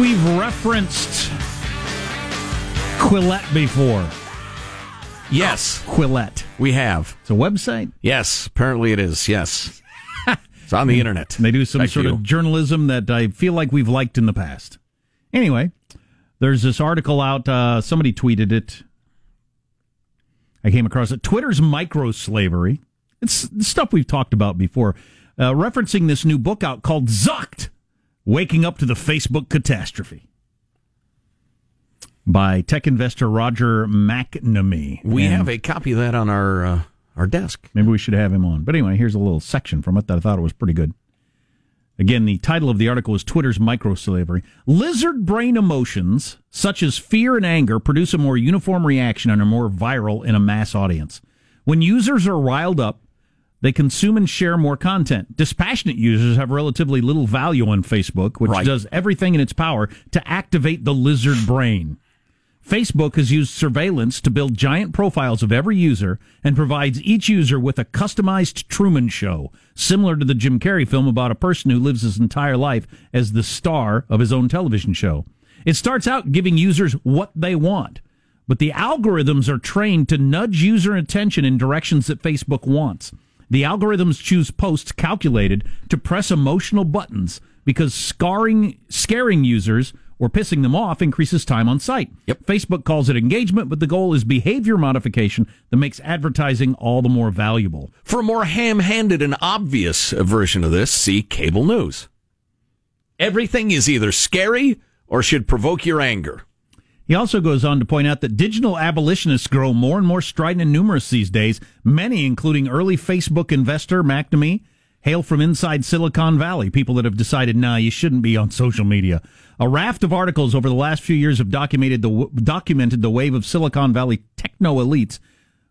we've referenced Quillette before. Yes, Quillette. we have. It's a website. Yes, apparently it is. Yes. It's on the internet. And they do some to sort you. of journalism that I feel like we've liked in the past. Anyway, there's this article out. Uh, somebody tweeted it. I came across it. Twitter's micro slavery. It's stuff we've talked about before. Uh, referencing this new book out called Zucked Waking Up to the Facebook Catastrophe by tech investor Roger McNamee. We And- have a copy of that on our uh, our desk. Maybe we should have him on. But anyway, here's a little section from it that I thought it was pretty good. Again, the title of the article is Twitter's Microslavery. Lizard brain emotions, such as fear and anger, produce a more uniform reaction and are more viral in a mass audience. When users are riled up, they consume and share more content. Dispassionate users have relatively little value on Facebook, which Right. does everything in its power to activate the lizard brain. Facebook has used surveillance to build giant profiles of every user and provides each user with a customized Truman Show, similar to the Jim Carrey film about a person who lives his entire life as the star of his own television show. It starts out giving users what they want, but the algorithms are trained to nudge user attention in directions that Facebook wants. The algorithms choose posts calculated to press emotional buttons because scarring, scaring users or pissing them off increases time on site. Yep. Facebook calls it engagement, but the goal is behavior modification that makes advertising all the more valuable. For a more ham-handed and obvious version of this, see cable news. Everything is either scary or should provoke your anger. He also goes on to point out that digital abolitionists grow more and more strident and numerous these days. Many, including early Facebook investor McNamee, hail from inside Silicon Valley, people that have decided, nah, you shouldn't be on social media. A raft of articles over the last few years have documented the, documented the wave of Silicon Valley techno elites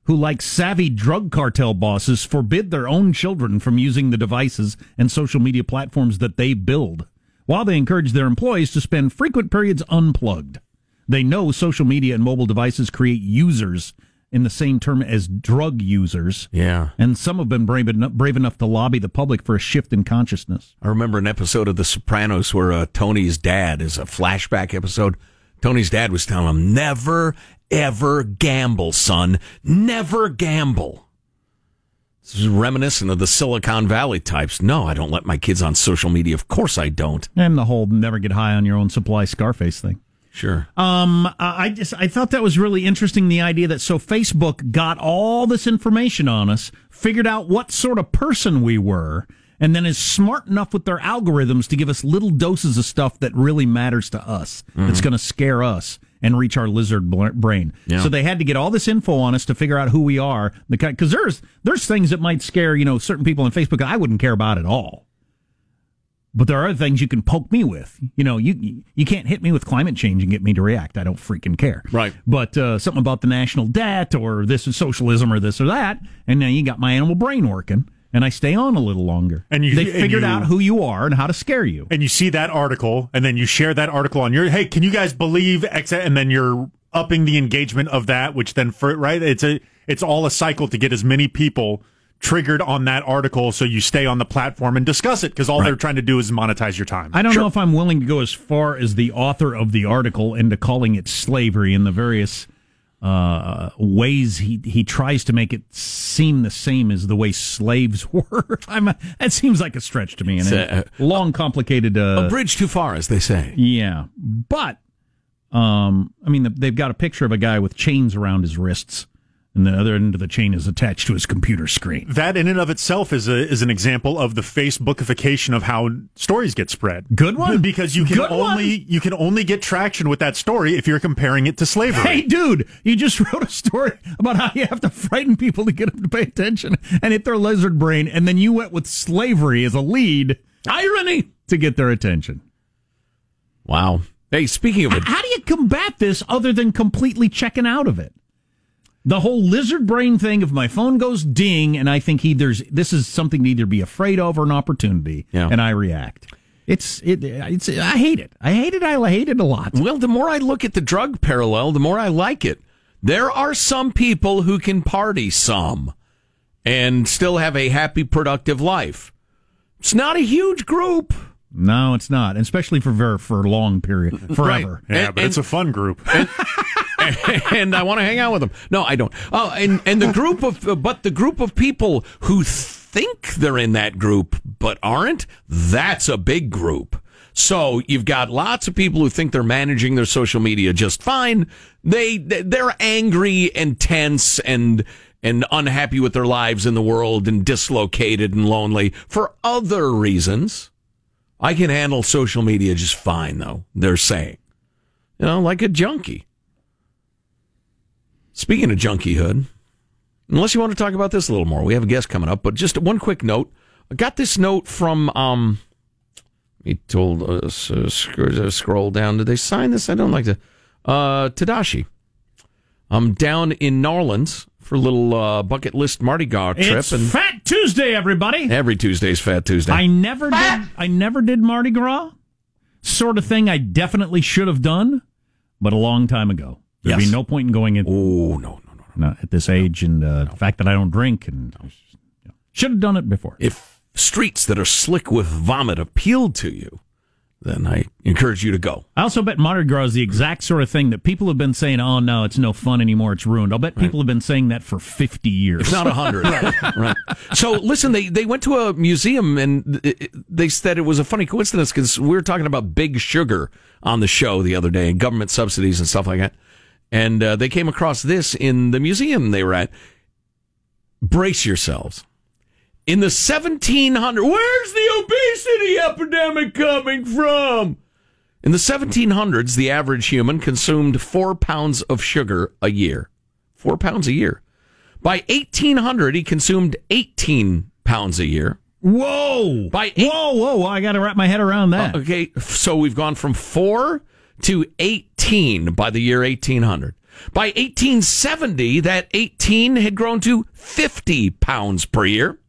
who, like savvy drug cartel bosses, forbid their own children from using the devices and social media platforms that they build, while they encourage their employees to spend frequent periods unplugged. They know social media and mobile devices create users in the same term as drug users. Yeah. And some have been brave enough, brave enough to lobby the public for a shift in consciousness. I remember an episode of The Sopranos where uh, Tony's dad is a flashback episode. Tony's dad was telling him, never, ever gamble, son. Never gamble. This is reminiscent of the Silicon Valley types. No, I don't let my kids on social media. Of course I don't. And the whole never get high on your own supply Scarface thing. Sure. Um, I just I thought that was really interesting. The idea that so Facebook got all this information on us, figured out what sort of person we were, and then is smart enough with their algorithms to give us little doses of stuff that really matters to us. That's going to scare us and reach our lizard brain. Yeah. So they had to get all this info on us to figure out who we are. Because there's there's things that might scare you know certain people on Facebook that I wouldn't care about at all. But there are things you can poke me with. You know, you you can't hit me with climate change and get me to react. I don't freaking care. Right. But uh, something about the national debt or this is socialism or this or that, and now you got my animal brain working, and I stay on a little longer. And you- they and figured you- out who you are and how to scare you. and you see that article and then you share that article on your hey can you guys believe X and then you're upping the engagement of that which then for right it's a it's all a cycle to get as many people triggered on that article so you stay on the platform and discuss it because all they're trying to do is monetize your time I don't know if I'm willing to go as far as the author of the article into calling it slavery in the various uh, ways he he tries to make it seem the same as the way slaves were. I'm that seems like a stretch to me, and It's a, a- long, complicated. Uh, a bridge too far, as they say. yeah, but um, I mean, they've got a picture of a guy with chains around his wrists, and the other end of the chain is attached to his computer screen. that in and of itself is a is an example of the facebookification of how stories get spread Good one. because you can Good one. only you can only get traction with that story if you're comparing it to slavery Hey, dude, you just wrote a story about how you have to frighten people to get them to pay attention and hit their lizard brain, and then you went with slavery as a lead Irony. to get their attention. Wow. Hey, speaking of it, How do you combat this other than completely checking out of it? The whole lizard brain thing. If my phone goes ding, and I think either this is something to either be afraid of or an opportunity, Yeah. and I react. It's it. It's I hate it. I hate it. I hate it a lot. Well, the more I look at the drug parallel, the more I like it. There are some people who can party some and still have a happy, productive life. It's not a huge group. No, it's not, especially for ver- for a long period, forever. Yeah, And- but it's a fun group. and I want to hang out with them. No, I don't. Oh, and and the group of uh, but the group of people who think they're in that group but aren't, that's a big group. So you've got lots of people who think they're managing their social media just fine. They they're angry and tense and and unhappy with their lives in the world and dislocated and lonely for other reasons. I can handle social media just fine though, they're saying. You know, like a junkie. Speaking of junkiehood, unless you want to talk about this a little more, we have a guest coming up. But just one quick note: I got this note from. Um, he told us uh, uh, scroll down. Did they sign this? I don't like to. Uh, Tadashi. I'm down in New Orleans for a little uh, bucket list Mardi Gras trip, It's and Fat Tuesday, everybody. every Tuesay's Fat Tuesday. I never did. I never did Mardi Gras. Sort of thing I definitely should have done, but a long time ago. There'd Yes. be no point in going in oh no no no! not at this age, and uh, the fact that I don't drink, and you know, should have done it before. If streets that are slick with vomit appealed to you, then I encourage you to go. I also bet Mardi Gras is the exact sort of thing that people have been saying, "Oh no, it's no fun anymore; it's ruined." I'll bet people have been saying that for fifty years. It's not a hundred, right? So listen, they they went to a museum and they said it was a funny coincidence because we were talking about Big Sugar on the show the other day and government subsidies and stuff like that, and uh, they came across this in the museum they were at. Brace yourselves. In the 1700s, where's the obesity epidemic coming from? In the 1700s, the average human consumed four pounds of sugar a year. Four pounds a year. By 1800, he consumed 18 pounds a year. Whoa! By eight- whoa, whoa! I got to wrap my head around that. Okay, so we've gone from four to 18 by the year 1800. By 1870, that 18 had grown to 50 pounds per year.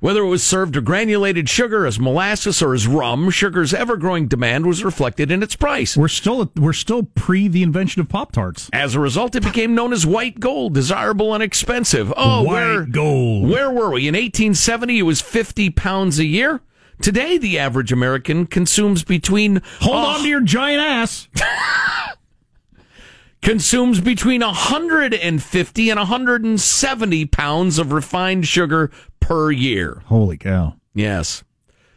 Whether it was served as granulated sugar, as molasses, or as rum, sugar's ever-growing demand was reflected in its price. We're still we're still pre the invention of Pop Tarts. As a result, it became known as white gold, desirable and expensive. Oh, White where, gold. Where were we? In 1870, it was 50 pounds a year. Today, the average American consumes between Hold a- on to your giant ass. consumes between 150 and 170 pounds of refined sugar per year. Holy cow! Yes.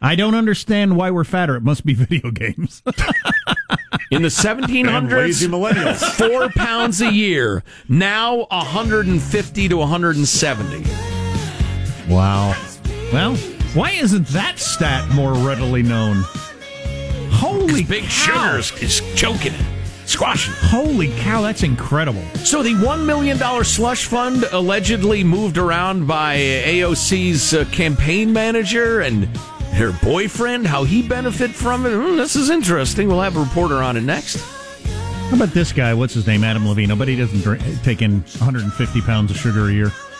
I don't understand why we're fatter. It must be video games. In the And lazy 1700s, millennials. four pounds a year. Now 150 to 170. wow. Well, why isn't that stat more readily known? Holy Big cow. sugar is, is choking it, squashing. Holy cow! That's incredible. So the $1 million slush fund allegedly moved around by AOC's uh, campaign manager and her boyfriend, how he benefit from it. Hmm, this is interesting. We'll have a reporter on it next. How about this guy? What's his name? Adam Levine. I bet he doesn't drink, take in 150 pounds of sugar a year.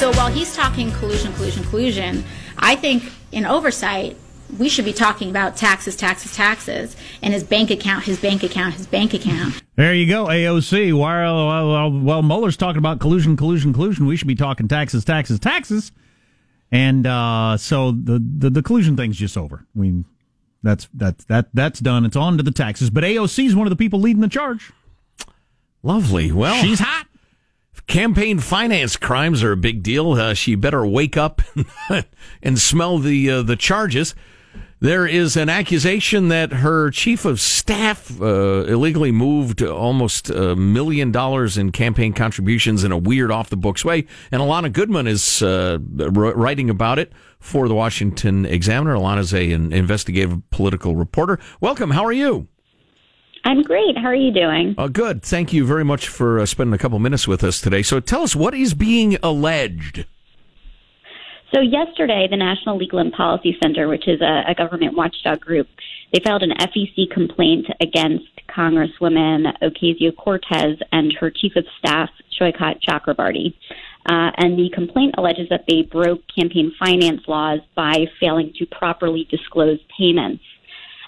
So while he's talking collusion, collusion, collusion, I think in oversight, we should be talking about taxes, taxes, taxes, and his bank account, his bank account, his bank account. There you go, AOC. While, while, while, while Mueller's talking about collusion, collusion, collusion, we should be talking taxes, taxes, taxes. And uh, so the, the the collusion thing's just over. We that's that's that that's done. It's on to the taxes. But AOC is one of the people leading the charge. Lovely. Well, She's hot. Campaign finance crimes are a big deal. Uh, she better wake up and smell the uh, the charges. There is an accusation that her chief of staff uh, illegally moved almost a million dollars in campaign contributions in a weird, off the books way. And Alana Goodman is uh, writing about it for the Washington Examiner. Alana's a, an investigative political reporter. Welcome. How are you? I'm great. How are you doing? Uh, good. Thank you very much for uh, spending a couple minutes with us today. So tell us what is being alleged. So yesterday, the National Legal and Policy Center, which is a, a government watchdog group, they filed an FEC complaint against Congresswoman Ocasio Cortez and her chief of staff, Saikat Chakrabarti. Uh, and the complaint alleges that they broke campaign finance laws by failing to properly disclose payments.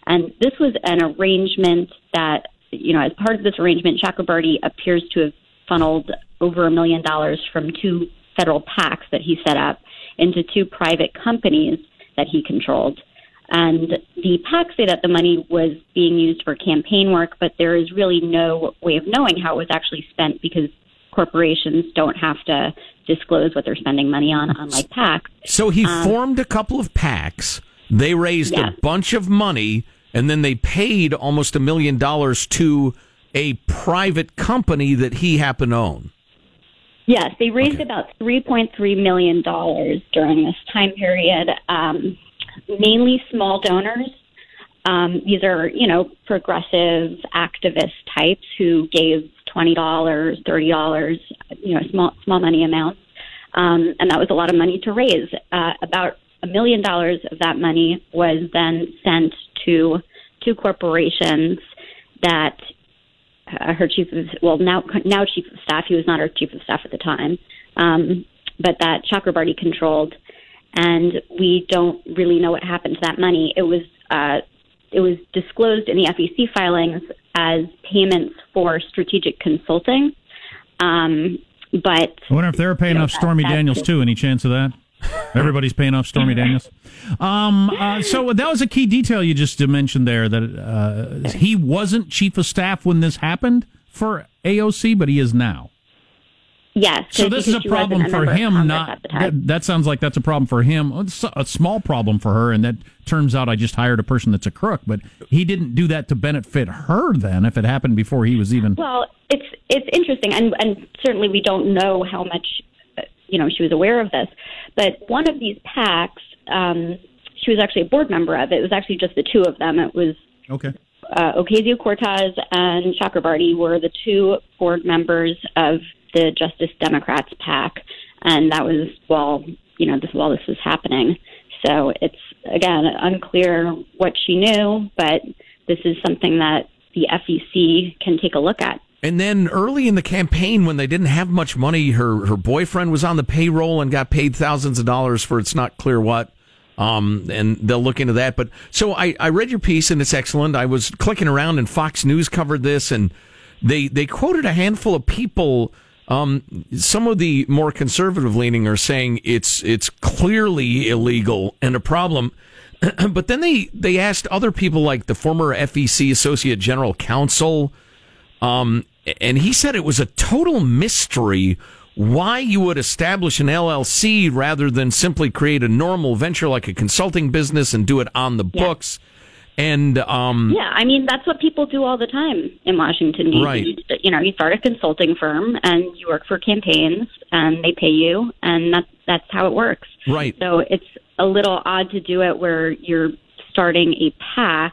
And this was an arrangement that, you know, as part of this arrangement, Chakrabarti appears to have funneled over a million dollars from two federal PACs that he set up into two private companies that he controlled. And the PACs say that the money was being used for campaign work, but there is really no way of knowing how it was actually spent because corporations don't have to disclose what they're spending money on, unlike PACs. So he um, formed a couple of PACs. They raised a bunch of money, and then they paid almost a million dollars to a private company that he happened to own. Yes, they raised okay. about $3.3 million during this time period, um, mainly small donors. Um, these are, you know, progressive activist types who gave $20, $30, you know, small, small money amounts. Um, and that was a lot of money to raise. Uh, about a million dollars of that money was then sent to two corporations that uh, her chief of well now now chief of staff. He was not her chief of staff at the time, um, but that Chakrabarti controlled, and we don't really know what happened to that money. It was uh, it was disclosed in the FEC filings as payments for strategic consulting. Um, but I wonder if they're paying off Stormy Daniels too. Any chance of that? Everybody's paying off Stormy Daniels. Um, uh, so that was a key detail you just mentioned there that uh, he wasn't chief of staff when this happened for AOC, but he is now. Yes. So this is a problem for him. Not that, that, sounds like that's a problem for him. It's a small problem for her, and that turns out I just hired a person that's a crook. But he didn't do that to benefit her. Then, if it happened before he was even well, it's it's interesting, and and certainly we don't know how much you know she was aware of this. But one of these PACs, um, she was actually a board member of. It was actually just the two of them. It was okay. Uh, Ocasio Cortez and Chakrabarti were the two board members of the Justice Democrats PAC, and that was while you know this while this was happening. So it's again unclear what she knew, but this is something that the FEC can take a look at. And then early in the campaign, when they didn't have much money, her her boyfriend was on the payroll and got paid thousands of dollars for it's not clear what. Um, and they'll look into that. But so I, I read your piece and it's excellent. I was clicking around and Fox News covered this and they they quoted a handful of people. Um, some of the more conservative leaning are saying it's it's clearly illegal and a problem. but then they they asked other people like the former FEC Associate General Counsel. Um, and he said it was a total mystery why you would establish an LLC rather than simply create a normal venture like a consulting business and do it on the yeah. books. And um, yeah, I mean that's what people do all the time in Washington D.C. Right. You, know, you start a consulting firm and you work for campaigns and they pay you, and that's that's how it works. Right. So it's a little odd to do it where you're starting a PAC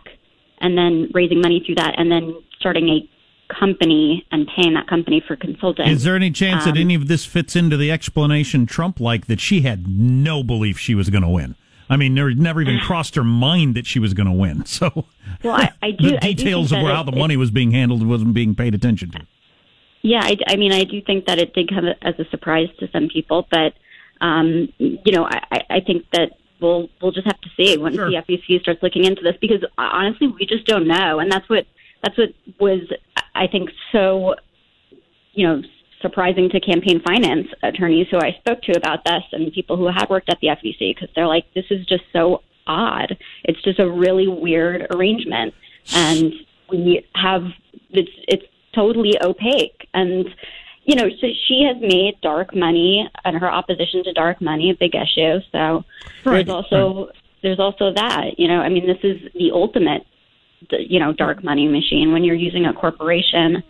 and then raising money through that, and then starting a company and paying that company for consulting. Is there any chance um, that any of this fits into the explanation Trump like that she had no belief she was going to win? I mean, there never even crossed her mind that she was going to win. So, well, I, I do. the details do of how it, the money was being handled wasn't being paid attention to. Yeah, I, I mean, I do think that it did come as a surprise to some people, but um, you know, I, I think that we'll we'll just have to see when sure. the FEC starts looking into this because honestly, we just don't know, and that's what that's what was I think so you know surprising to campaign finance attorneys who I spoke to about this and people who had worked at the FEC because they're like this is just so odd. It's just a really weird arrangement and we have it's it's totally opaque and you know so she has made dark money and her opposition to dark money a big issue so right. there's also right. there's also that you know i mean this is the ultimate you know dark money machine when you're using a corporation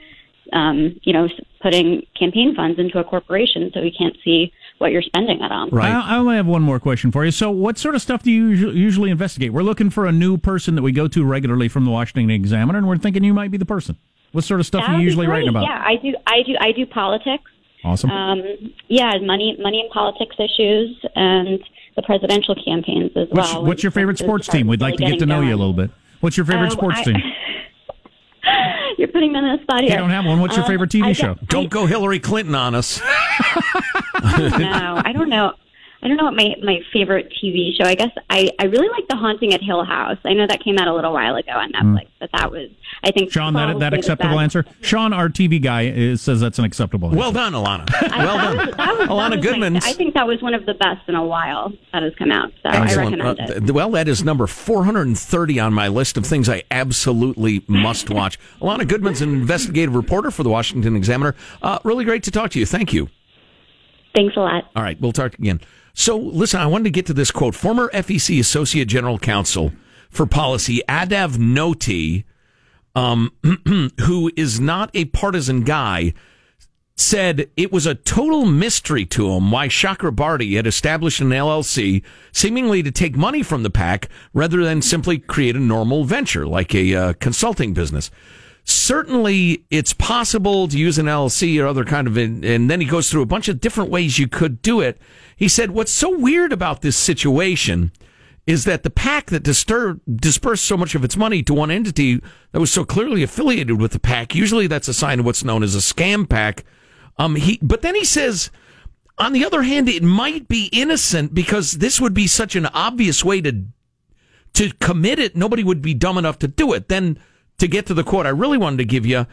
um, you know putting campaign funds into a corporation so we can't see what you're spending it on. Right. I, I only have one more question for you. So what sort of stuff do you usually investigate? We're looking for a new person that we go to regularly from the washington examiner and we're thinking you might be the person. What sort of stuff are you usually writing about? Yeah i do i do i do politics. Awesome. Um, yeah money money and politics issues and the presidential campaigns as What's, well. what's your favorite sports team? We'd like to get to know you a little bit. What's your favorite Oh, sports I- team? You're putting me on the spot here. You don't have one. What's your Um, favorite TV I show? guess- Don't go Hillary Clinton on us. no, I don't know. I don't know what my, my favorite TV show. I guess I, I really like The Haunting at Hill House. I know that came out a little while ago on Netflix, but that was I think. Sean, that that acceptable answer? Sean, our TV guy, is, says that's an acceptable answer. Well done, Alana. I- Well done. was- that was- that Alana was my- Goodman. I think that was one of the best in a while that has come out. So I Excellent. recommend Uh, it. th- well, that is number 430 on my list of things I absolutely must watch. Alana Goodman's an investigative reporter for the Washington Examiner. Uh, really great to talk to you. Thank you. Thanks a lot. All right, we'll talk again. So, listen, I wanted to get to this quote. Former FEC Associate General Counsel for Policy, Adav Noti, um, who is not a partisan guy, said it was a total mystery to him why Chakrabarti had established an LLC seemingly to take money from the PAC rather than simply create a normal venture like a uh, consulting business. Certainly, it's possible to use an LLC or other kind of, and then he goes through a bunch of different ways you could do it. He said, What's so weird about this situation is that the PAC that distur- dispersed so much of its money to one entity that was so clearly affiliated with the PAC, usually that's a sign of what's known as a scam PAC. Um, he, but then he says, on the other hand, it might be innocent because this would be such an obvious way to to commit it. Nobody would be dumb enough to do it. Then to get to the quote I really wanted to give you,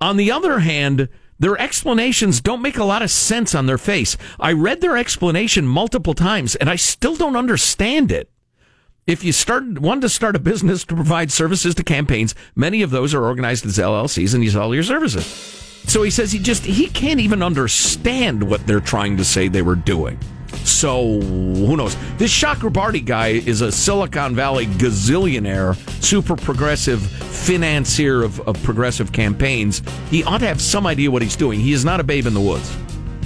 on the other hand, their explanations don't make a lot of sense on their face. I read their explanation multiple times and I still don't understand it. If you start wanted to start a business to provide services to campaigns, many of those are organized as LLCs and you sell your services. So he says he just he can't even understand what they're trying to say they were doing. So who knows? This Chakrabarti guy is a Silicon Valley gazillionaire, super progressive financier of, of progressive campaigns. He ought to have some idea what he's doing. He is not a babe in the woods.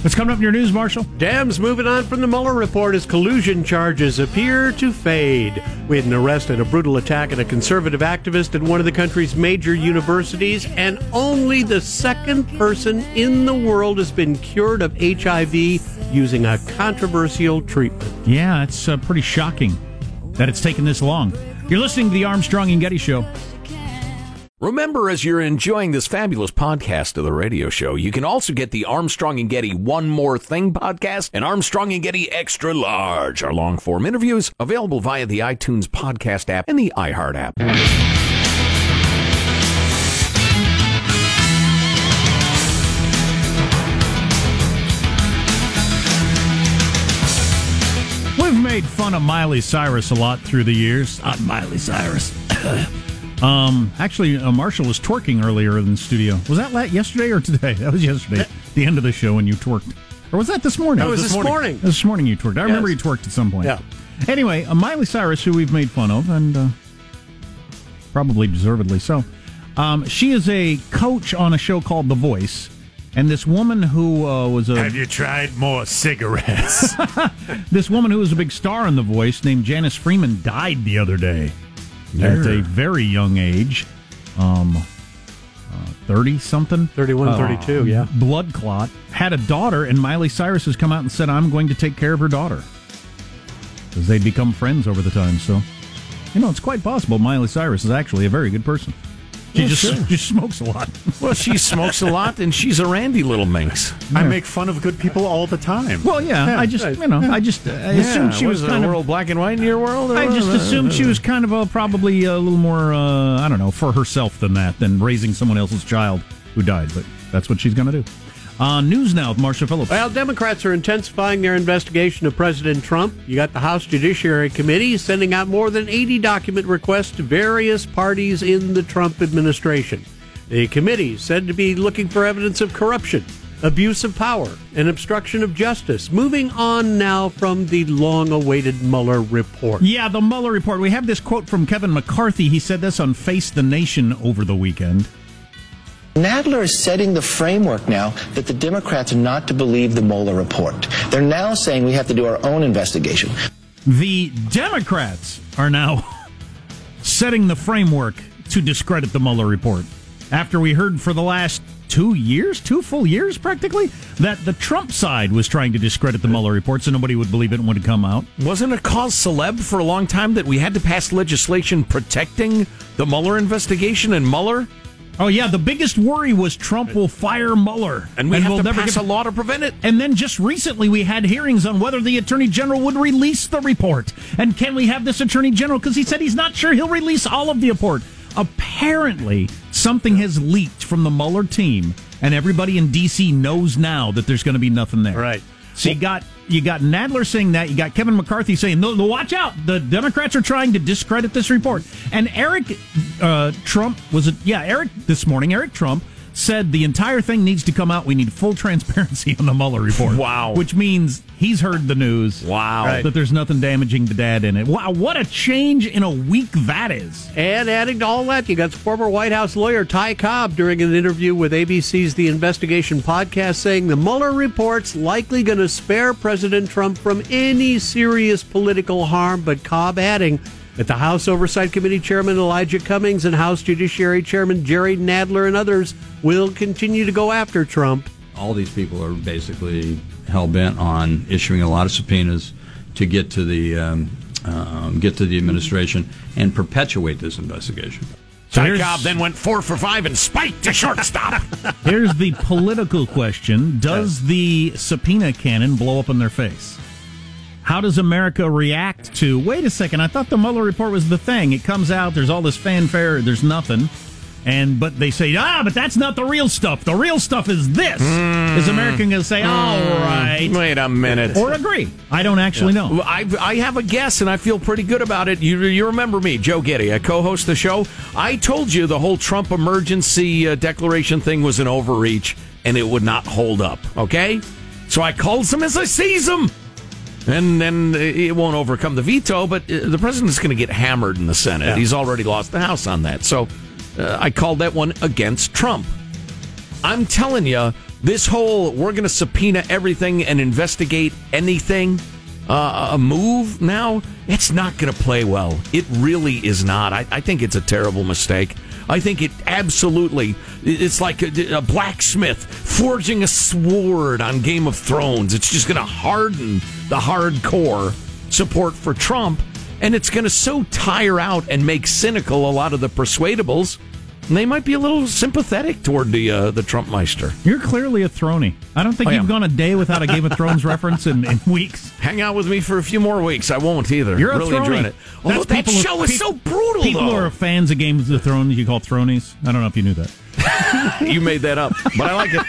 What's coming up in your news, Marshall? Dems moving on from the Mueller report as collusion charges appear to fade. We had an arrest and a brutal attack on a conservative activist at one of the country's major universities, and only the second person in the world has been cured of HIV using a controversial treatment. Yeah, it's uh, pretty shocking that it's taken this long. You're listening to the Armstrong and Getty Show. Remember, as you're enjoying this fabulous podcast of the radio show, you can also get the Armstrong and Getty One More Thing podcast and Armstrong and Getty Extra Large, our long form interviews available via the iTunes podcast app and the iHeart app. We've made fun of Miley Cyrus a lot through the years. Not Miley Cyrus. um, actually, uh, Marshall was twerking earlier in the studio. Was that la- yesterday or today? That was yesterday. the end of the show when you twerked. Or was that this morning? That was this morning. This morning you twerked. I remember you twerked at some point. Yeah. Anyway, uh, Miley Cyrus, who we've made fun of, and uh, probably deservedly so. Um, she is a coach on a show called The Voice, and this woman who uh, was a Have you tried more cigarettes? this woman who was a big star in The Voice, named Janice Freeman, died the other day at a very young age, um, thirty something, 31, 32, yeah. blood clot. Had a daughter, and Miley Cyrus has come out and said, "I'm going to take care of her daughter," because they'd become friends over the time. So, you know, it's quite possible Miley Cyrus is actually a very good person. She Yeah, just sure. just smokes a lot. Well, she smokes a lot and she's a randy little minx. I make fun of good people all the time. Well, yeah, I just you know, I just uh, I assumed she was the kind of world black and white in your world. I just assumed she was kind of a, probably a little more, uh, I don't know, for herself than that, than raising someone else's child who died. But that's what she's going to do. Uh, news now with Marshall Phillips. Well, Democrats are intensifying their investigation of President Trump. You got the House Judiciary Committee sending out more than 80 document requests to various parties in the Trump administration. The committee said to be looking for evidence of corruption, abuse of power, and obstruction of justice. Moving on now from the long awaited Mueller report. yeah, the Mueller report. We have this quote from Kevin McCarthy. He said this on Face the Nation over the weekend. Nadler is setting the framework now that the Democrats are not to believe the Mueller report. They're now saying we have to do our own investigation. The Democrats are now setting the framework to discredit the Mueller report. After we heard for the last two years, two full years practically, that the Trump side was trying to discredit the Mueller report so nobody would believe it when it come out. Wasn't it cause celeb for a long time that we had to pass legislation protecting the Mueller investigation and Mueller? Oh yeah, the biggest worry was Trump will fire Mueller, And we have we'll to never pass get a law to prevent it. And then just recently we had hearings on whether the attorney general would release the report. And can we have this attorney general because he said he's not sure he'll release all of the report. Apparently, something has leaked from the Mueller team, and everybody in D.C. knows now that there's going to be nothing there. Right. So you got you got Nadler saying that. You got Kevin McCarthy saying, "No, no watch out! The Democrats are trying to discredit this report." And Eric uh, Trump was it? Yeah, Eric this morning. Eric Trump said the entire thing needs to come out. We need full transparency on the Mueller report. Wow. Which means he's heard the news. Wow. Right. That there's nothing damaging to dad in it. Wow, what a change in a week that is. And adding to all that, you got former White House lawyer Ty Cobb during an interview with ABC's The Investigation podcast saying the Mueller report's likely going to spare President Trump from any serious political harm, but Cobb adding that the House Oversight Committee Chairman Elijah Cummings and House Judiciary Chairman Jerry Nadler and others will continue to go after Trump. All these people are basically hell bent on issuing a lot of subpoenas to get to the um, um, get to the administration and perpetuate this investigation. So Ty here's- Cobb then went four for five and spiked to shortstop. Here's the political question Does the subpoena cannon blow up in their face? How does America react to, wait a second, I thought the Mueller report was the thing. It comes out, there's all this fanfare, there's nothing. And but they say, ah, but that's not the real stuff. The real stuff is this. Is America going to say, all right, Wait a minute. or agree? I don't actually know. Well, I, I have a guess, and I feel pretty good about it. You, you remember me, Joe Getty. I co-host the show. I told you the whole Trump emergency uh, declaration thing was an overreach, and it would not hold up. Okay, so I called them as I sees them, and then it won't overcome the veto. But uh, the president's going to get hammered in the Senate. He's already lost the House on that. So uh, I called that one against Trump. I'm telling you, this whole we're going to subpoena everything and investigate anything, uh, a move now, it's not going to play well. It really is not. I, I think it's a terrible mistake. I think it absolutely, it's like a, a blacksmith forging a sword on Game of Thrones. It's just going to harden the hardcore support for Trump, and it's going to so tire out and make cynical a lot of the persuadables. And they might be a little sympathetic toward the uh, the Trump Meister. You're clearly a throny. I don't think I you've am. gone a day without a Game of Thrones reference in, in weeks. Hang out with me for a few more weeks. I won't either. You're a really throny. enjoying it. Although that who- show is pe- so brutal. People who though. are fans of Games of Thrones, you call thronies. I don't know if you knew that. you made that up, but I like it.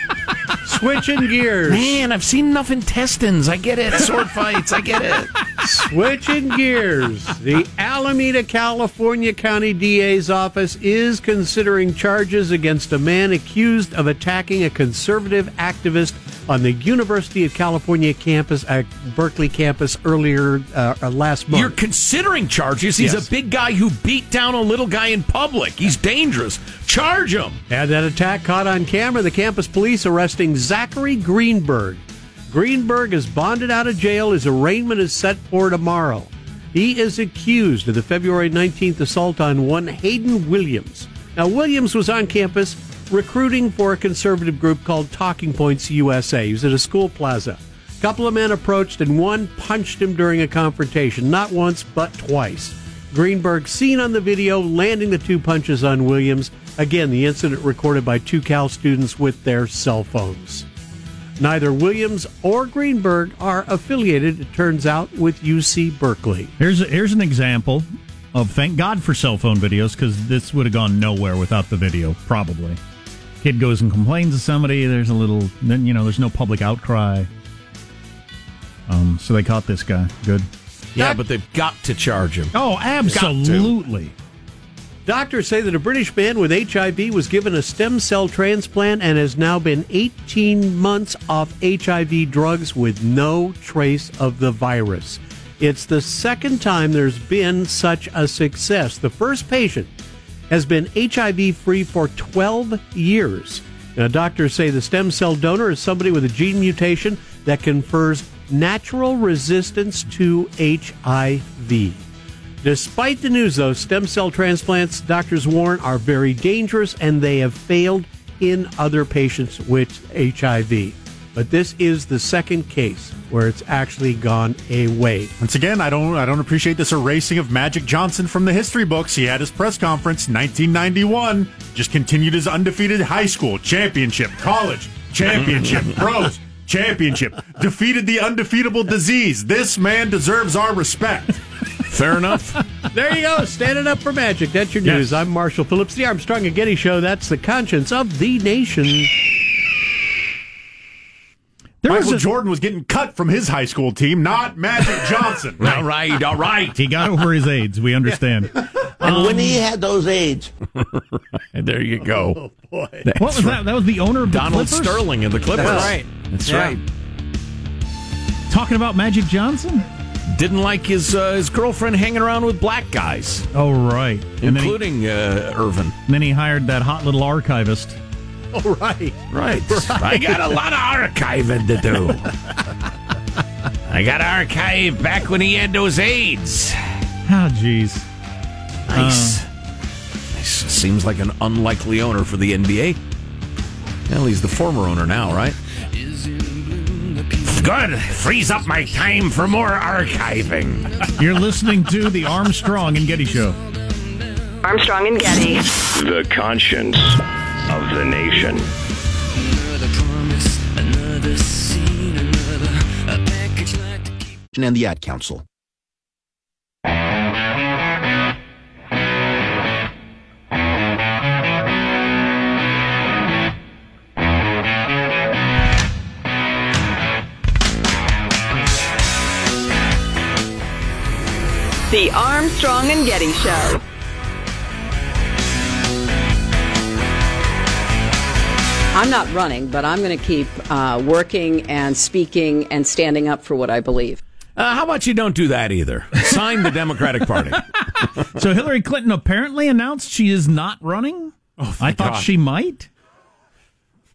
Switching gears. Man, I've seen enough intestines. I get it. Sword fights. I get it. Switching gears, the Alameda, California County DA's office is considering charges against a man accused of attacking a conservative activist on the University of California campus at Berkeley campus earlier uh, uh, last month. You're considering charges. He's Yes. a big guy who beat down a little guy in public. He's dangerous. Charge him. And that attack caught on camera. The campus police arresting Zachary Greenberg. Greenberg is bonded out of jail. His arraignment is set for tomorrow. He is accused of the February 19th assault on one Hayden Williams. Now, Williams was on campus recruiting for a conservative group called Talking Points USA. He was at a school plaza. A couple of men approached and one punched him during a confrontation, not once, but twice. Greenberg seen on the video landing the two punches on Williams. Again, the incident recorded by two Cal students with their cell phones. Neither Williams or Greenberg are affiliated, it turns out, with UC Berkeley. Here's a, here's an example of thank God for cell phone videos because this would have gone nowhere without the video. Probably, kid goes and complains to somebody. There's a little, then you know, there's no public outcry. Um, so they caught this guy. Good. Yeah, but they've got to charge him. Oh, absolutely. Doctors say that a British man with HIV was given a stem cell transplant and has now been 18 months off HIV drugs with no trace of the virus. It's the second time there's been such a success. The first patient has been HIV free for 12 years. Now, doctors say the stem cell donor is somebody with a gene mutation that confers natural resistance to HIV. Despite the news, though, stem cell transplants, doctors warn, are very dangerous and they have failed in other patients with HIV. But this is the second case where it's actually gone away. Once again, I don't I don't appreciate this erasing of Magic Johnson from the history books. He had his press conference 1991, just continued his undefeated high school championship, college championship, pros championship, defeated the undefeatable disease. This man deserves our respect. Fair enough. There you go, standing up for magic. That's your Yes. news. I'm Marshall Phillips, the Armstrong and Getty Show. That's the conscience of the nation. There was Michael a- Jordan was getting cut from his high school team, not Magic Johnson. all right, all right. He got over his AIDS. We understand. And when he had those AIDS, There you go. what was that? That was the owner of the Donald Clippers? Sterling of the Clippers. That's right. That's Yeah. right. Talking about Magic Johnson? Didn't like his uh, his girlfriend hanging around with black guys, Oh, right. And then, he, including uh, Earvin. then he hired that hot little archivist. All right. Right. I got a lot of archiving to do. I got to archive back when he had those AIDS. Oh, jeez. Nice. Uh. Nice. Seems like an unlikely owner for the NBA. Well, he's the former owner now, right? Good. Frees up my time for more archiving. You're listening to the Armstrong and Getty Show. Armstrong and Getty. The conscience of the nation. and the Ad Council. The Armstrong and Getty Show. I'm not running, but I'm going to keep uh, working and speaking and standing up for what I believe. Uh, how about you don't do that either? Sign the Democratic Party. So Hillary Clinton apparently announced she is not running. Oh, I thought God. she might.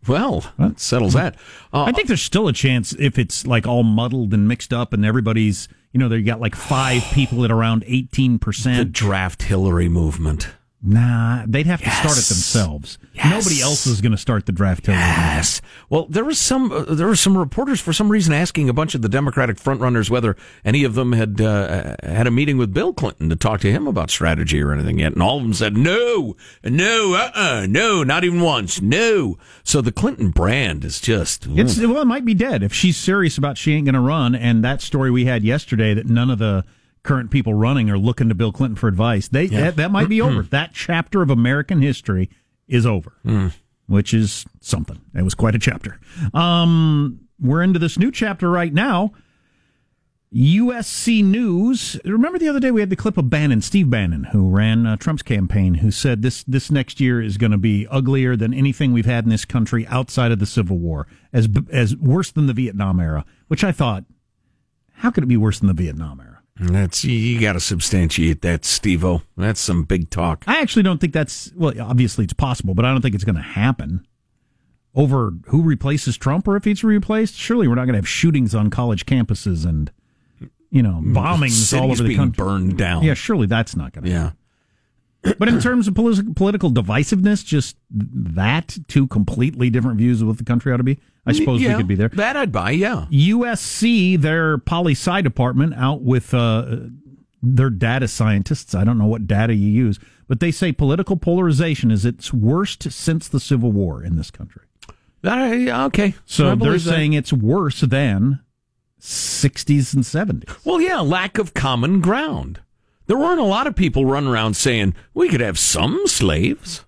Well, that settles that. Uh, I think there's still a chance if it's like all muddled and mixed up and everybody's, you know, they got like five people at around 18%. the draft Hillary movement. Nah, they'd have to start it themselves. Yes. Nobody else is going to start the draft. Hillary. Yes. Well, there was some uh, there were some reporters for some reason asking a bunch of the Democratic frontrunners whether any of them had uh, had a meeting with Bill Clinton to talk to him about strategy or anything yet, and all of them said no, no, uh, uh no, not even once, no. So the Clinton brand is just It's well, it might be dead if she's serious about she ain't going to run. And that story we had yesterday that none of the current people running are looking to Bill Clinton for advice. They that, that might be over. that chapter of American history is over, which is something. It was quite a chapter. Um, we're into this new chapter right now. USC News. Remember the other day we had the clip of Bannon, Steve Bannon, who ran uh, Trump's campaign, who said this this next year is going to be uglier than anything we've had in this country outside of the Civil War, as as worse than the Vietnam era. Which I thought, how could it be worse than the Vietnam era? That's you got to substantiate that, Steve-O. That's some big talk. I actually don't think that's well. Obviously, it's possible, but I don't think it's going to happen. Over who replaces Trump, or if he's replaced, surely we're not going to have shootings on college campuses and you know mm, bombings Cities all over the being country. burned down. Yeah, surely that's not going to. Yeah. But in terms of political divisiveness, just that two completely different views of what the country ought to be. I suppose we could be there. That I'd buy. Yeah. USC, their poli sci department, out with uh, their data scientists. I don't know what data you use, but they say political polarization is its worst since the Civil War in this country. I, okay. So they're believe that. saying it's worse than 60s and 70s. Well, yeah, lack of common ground. There weren't a lot of people running around saying we could have some slaves.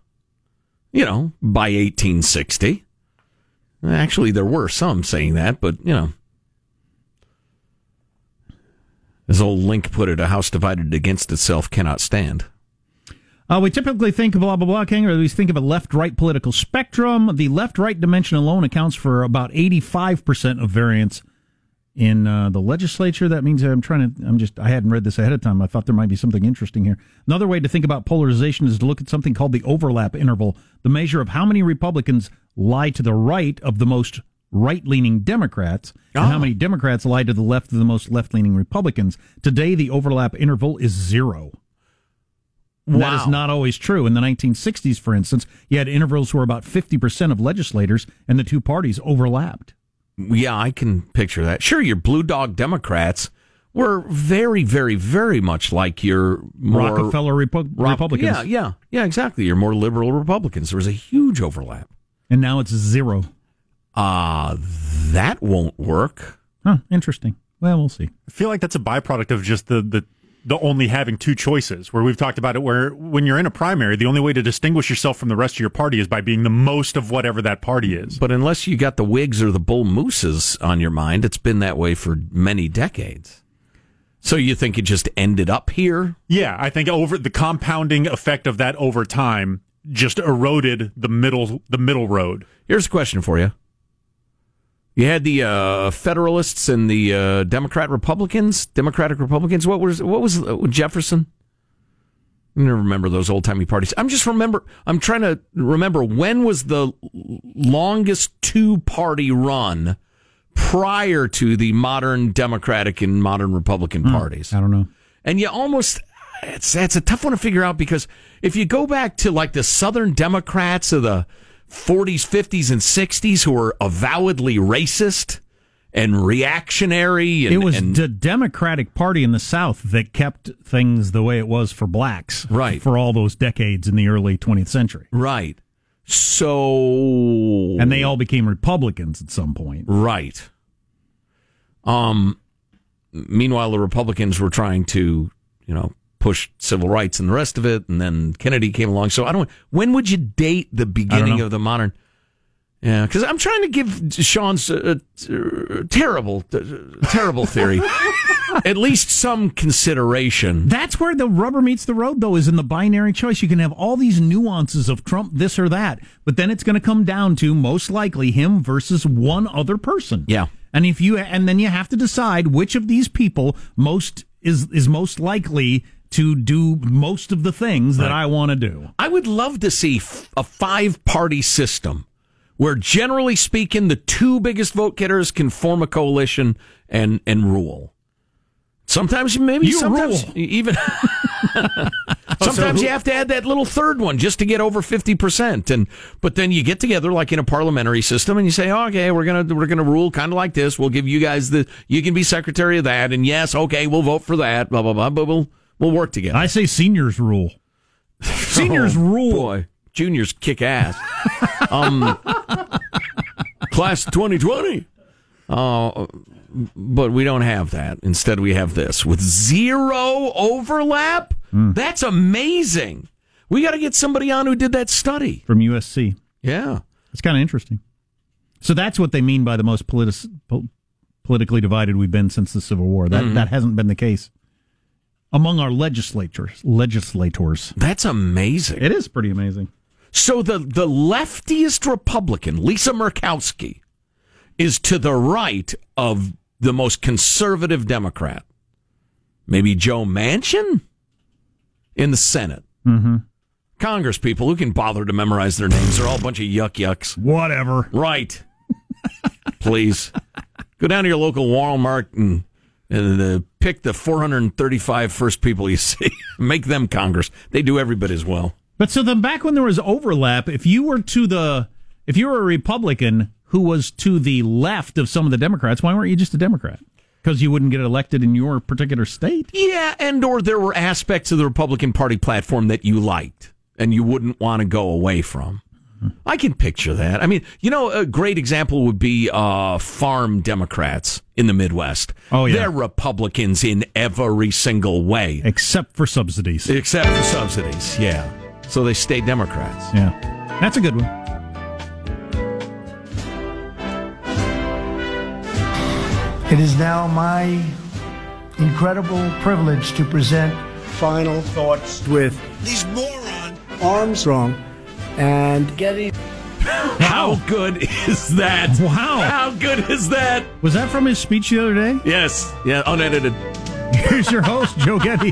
You know, by 1860. Actually, there were some saying that, but you know, as old Link put it, a house divided against itself cannot stand. Uh, we typically think of blah, blah, blah, King, or we think of a left right political spectrum. The left right dimension alone accounts for about 85% of variance in uh, the legislature. That means I'm trying to, I'm just, I hadn't read this ahead of time. I thought there might be something interesting here. Another way to think about polarization is to look at something called the overlap interval, the measure of how many Republicans lie to the right of the most right leaning Democrats and how many Democrats lie to the left of the most left leaning Republicans. Today, the overlap interval is zero. That is not always true. In the 1960s, for instance, you had intervals where about 50% of legislators and the two parties overlapped. Yeah, I can picture that. Sure, your blue dog Democrats were very, very, very much like your more Rockefeller Repu- Republicans. Yeah, yeah, yeah, exactly. Your more liberal Republicans. There was a huge overlap. And now it's zero. Uh, that won't work. Huh, interesting. Well, we'll see. I feel like that's a byproduct of just the the the only having two choices where we've talked about it where when you're in a primary the only way to distinguish yourself from the rest of your party is by being the most of whatever that party is But unless you got the Whigs or the Bull Mooses on your mind, it's been that way for many decades. So you think it just ended up here? yeah i think over the compounding effect of that over time just eroded the middle the middle road Here's a question for you. You had the uh, Federalists and the uh, Democrat Republicans, Democratic Republicans. What was what was uh, Jefferson? I never remember those old timey parties. I'm just remember. I'm trying to remember when was the longest two party run prior to the modern Democratic and modern Republican parties. I don't know. And you almost it's it's a tough one to figure out because if you go back to like the Southern Democrats of the 40s, 50s, and 60s who were avowedly racist and reactionary, and, it was and the Democratic Party in the South that kept things the way it was for blacks, Right. For all those decades in the early 20th century, right. So and they all became Republicans at some point. right. Um. Meanwhile, the Republicans were trying to, you know, push civil rights and the rest of it, and then Kennedy came along. So I don't. When would you date the beginning of the modern? Yeah, because I'm trying to give Sean's uh, uh, terrible, uh, terrible theory at least some consideration. That's where the rubber meets the road, though, is in the binary choice. You can have all these nuances of Trump, this or that, but then it's going to come down to most likely him versus one other person. Yeah. and if you and then you have to decide which of these people most is is most likely to do most of the things that I want to do. I would love to see f- a five party system where, generally speaking, the two biggest vote getters can form a coalition and, and rule. Sometimes you maybe You sometimes rule. even oh, sometimes you have to add that little third one just to get over 50% and but then you get together like in a parliamentary system and you say oh, okay we're going to we're going to rule kind of like this we'll give you guys the you can be secretary of that and yes okay we'll vote for that blah blah blah but we'll we'll work together I say seniors rule. Seniors Oh, rule. Boy, juniors kick ass. um, class 2020. Uh, but we don't have that. Instead, we have this with zero overlap. Hmm. That's amazing. We got to get somebody on who did that study. from USC. Yeah. It's kind of interesting. So that's what they mean by the most politis- po- politically divided we've been since the Civil War. That that hasn't been the case among our legislators. Legislators. That's amazing. It is pretty amazing. So the the leftiest Republican, Lisa Murkowski, is to the right of the most conservative Democrat. Maybe Joe Manchin in the Senate. Mm-hmm. Congress people who can bother to memorize their names. They're all a bunch of yuck yucks. Whatever. Right. Please. Go down to your local Walmart and, and uh, pick the 435 first people you see. Make them Congress. They do every bit as well. But so then back when there was overlap, if you were to the if you were a Republican who was to the left of some of the Democrats, why weren't you just a Democrat? Because you wouldn't get elected in your particular state. Yeah, and or there were aspects of the Republican Party platform that you liked and you wouldn't want to go away from. I can picture that. I mean, you know, a great example would be uh, farm Democrats in the Midwest. Oh, yeah. They're Republicans in every single way, Except for subsidies. except for subsidies. Yeah. So they stay Democrats. Yeah. That's a good one. It is now my incredible privilege to present final thoughts with These moron. Armstrong and Getty. How good is that? Wow. How good is that? Was that from his speech the other day? Yes. Yeah, unedited. Here's your host, Joe Getty.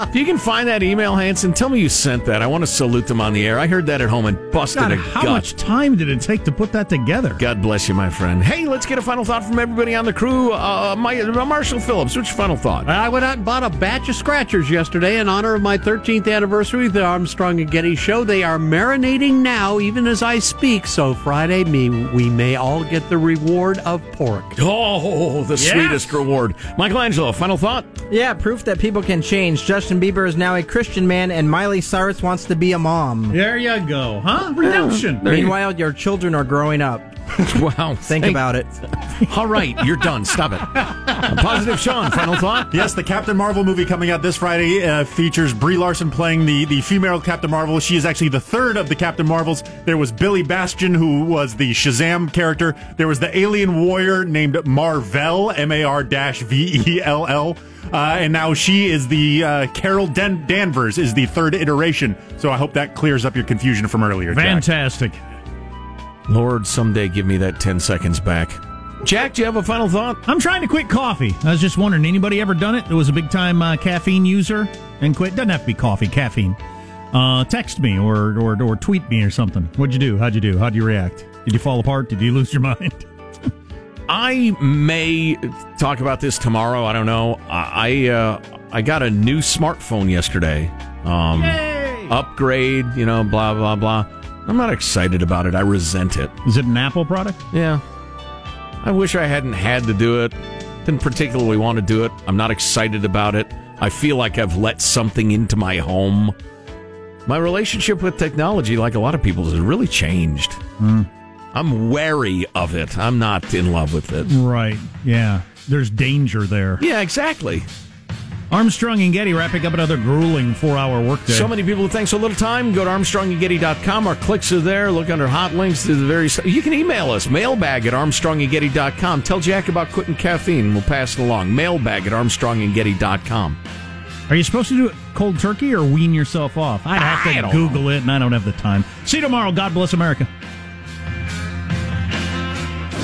If you can find that email, Hanson, tell me you sent that. I want to salute them on the air. I heard that at home and busted God, a how gut. much time did it take to put that together? God bless you, my friend. Hey, let's get a final thought from everybody on the crew. Uh, my, uh, Marshall Phillips, what's your final thought? I went out and bought a batch of scratchers yesterday in honor of my 13th anniversary of the Armstrong and Getty Show. They are marinating now, even as I speak. So Friday, me, we may all get the reward of pork. Oh, the Yes. sweetest reward. Michelangelo, final thought? Yeah, proof that people can change. Justin Bieber is now a Christian man, and Miley Cyrus wants to be a mom. There you go, huh? Redemption. Meanwhile, your children are growing up. wow. Think about it. All right, you're done. Stop it. Positive Sean, final thought? Yes, the Captain Marvel movie coming out this Friday uh, features Brie Larson playing the, the female Captain Marvel. She is actually the third of the Captain Marvels. There was Billy Batson, who was the Shazam character. There was the alien warrior named Marvel, M A R V E L L. Uh, and now she is the uh, Carol Dan- Danvers is the third iteration. So I hope that clears up your confusion from earlier. Jack. Fantastic. Lord, someday give me that 10 seconds back. Jack, do you have a final thought? I'm trying to quit coffee. I was just wondering, anybody ever done it? That was a big time uh, caffeine user and quit. Doesn't have to be coffee, caffeine. Uh, text me or, or or tweet me or something. What'd you do? How'd you do? How'd you react? Did you fall apart? Did you lose your mind? I may talk about this tomorrow. I don't know. I I, uh, I got a new smartphone yesterday. Um, upgrade, you know, blah blah blah. I'm not excited about it. I resent it. Is it an Apple product? Yeah. I wish I hadn't had to do it. Didn't particularly want to do it. I'm not excited about it. I feel like I've let something into my home. My relationship with technology, like a lot of people's, has really changed. I'm wary of it. I'm not in love with it. Right. Yeah. There's danger there. Yeah, exactly. Armstrong and Getty wrapping up another grueling four hour workday. So many people who think so little time. Go to ArmstrongandGetty.com. Our clicks are there. Look under hot links to the various. You can email us, mailbag at ArmstrongandGetty.com. Tell Jack about quitting caffeine. We'll pass it along. Mailbag at ArmstrongandGetty.com. Are you supposed to do it cold turkey or wean yourself off? I'd have to Google it, and I don't have the time. See you tomorrow. God bless America.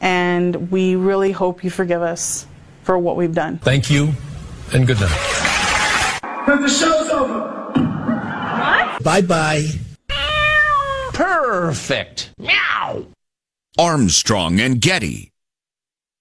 and we really hope you forgive us for what we've done. Thank you, and good night. The show's over. What? Bye bye. Perfect. Meow. Armstrong and Getty.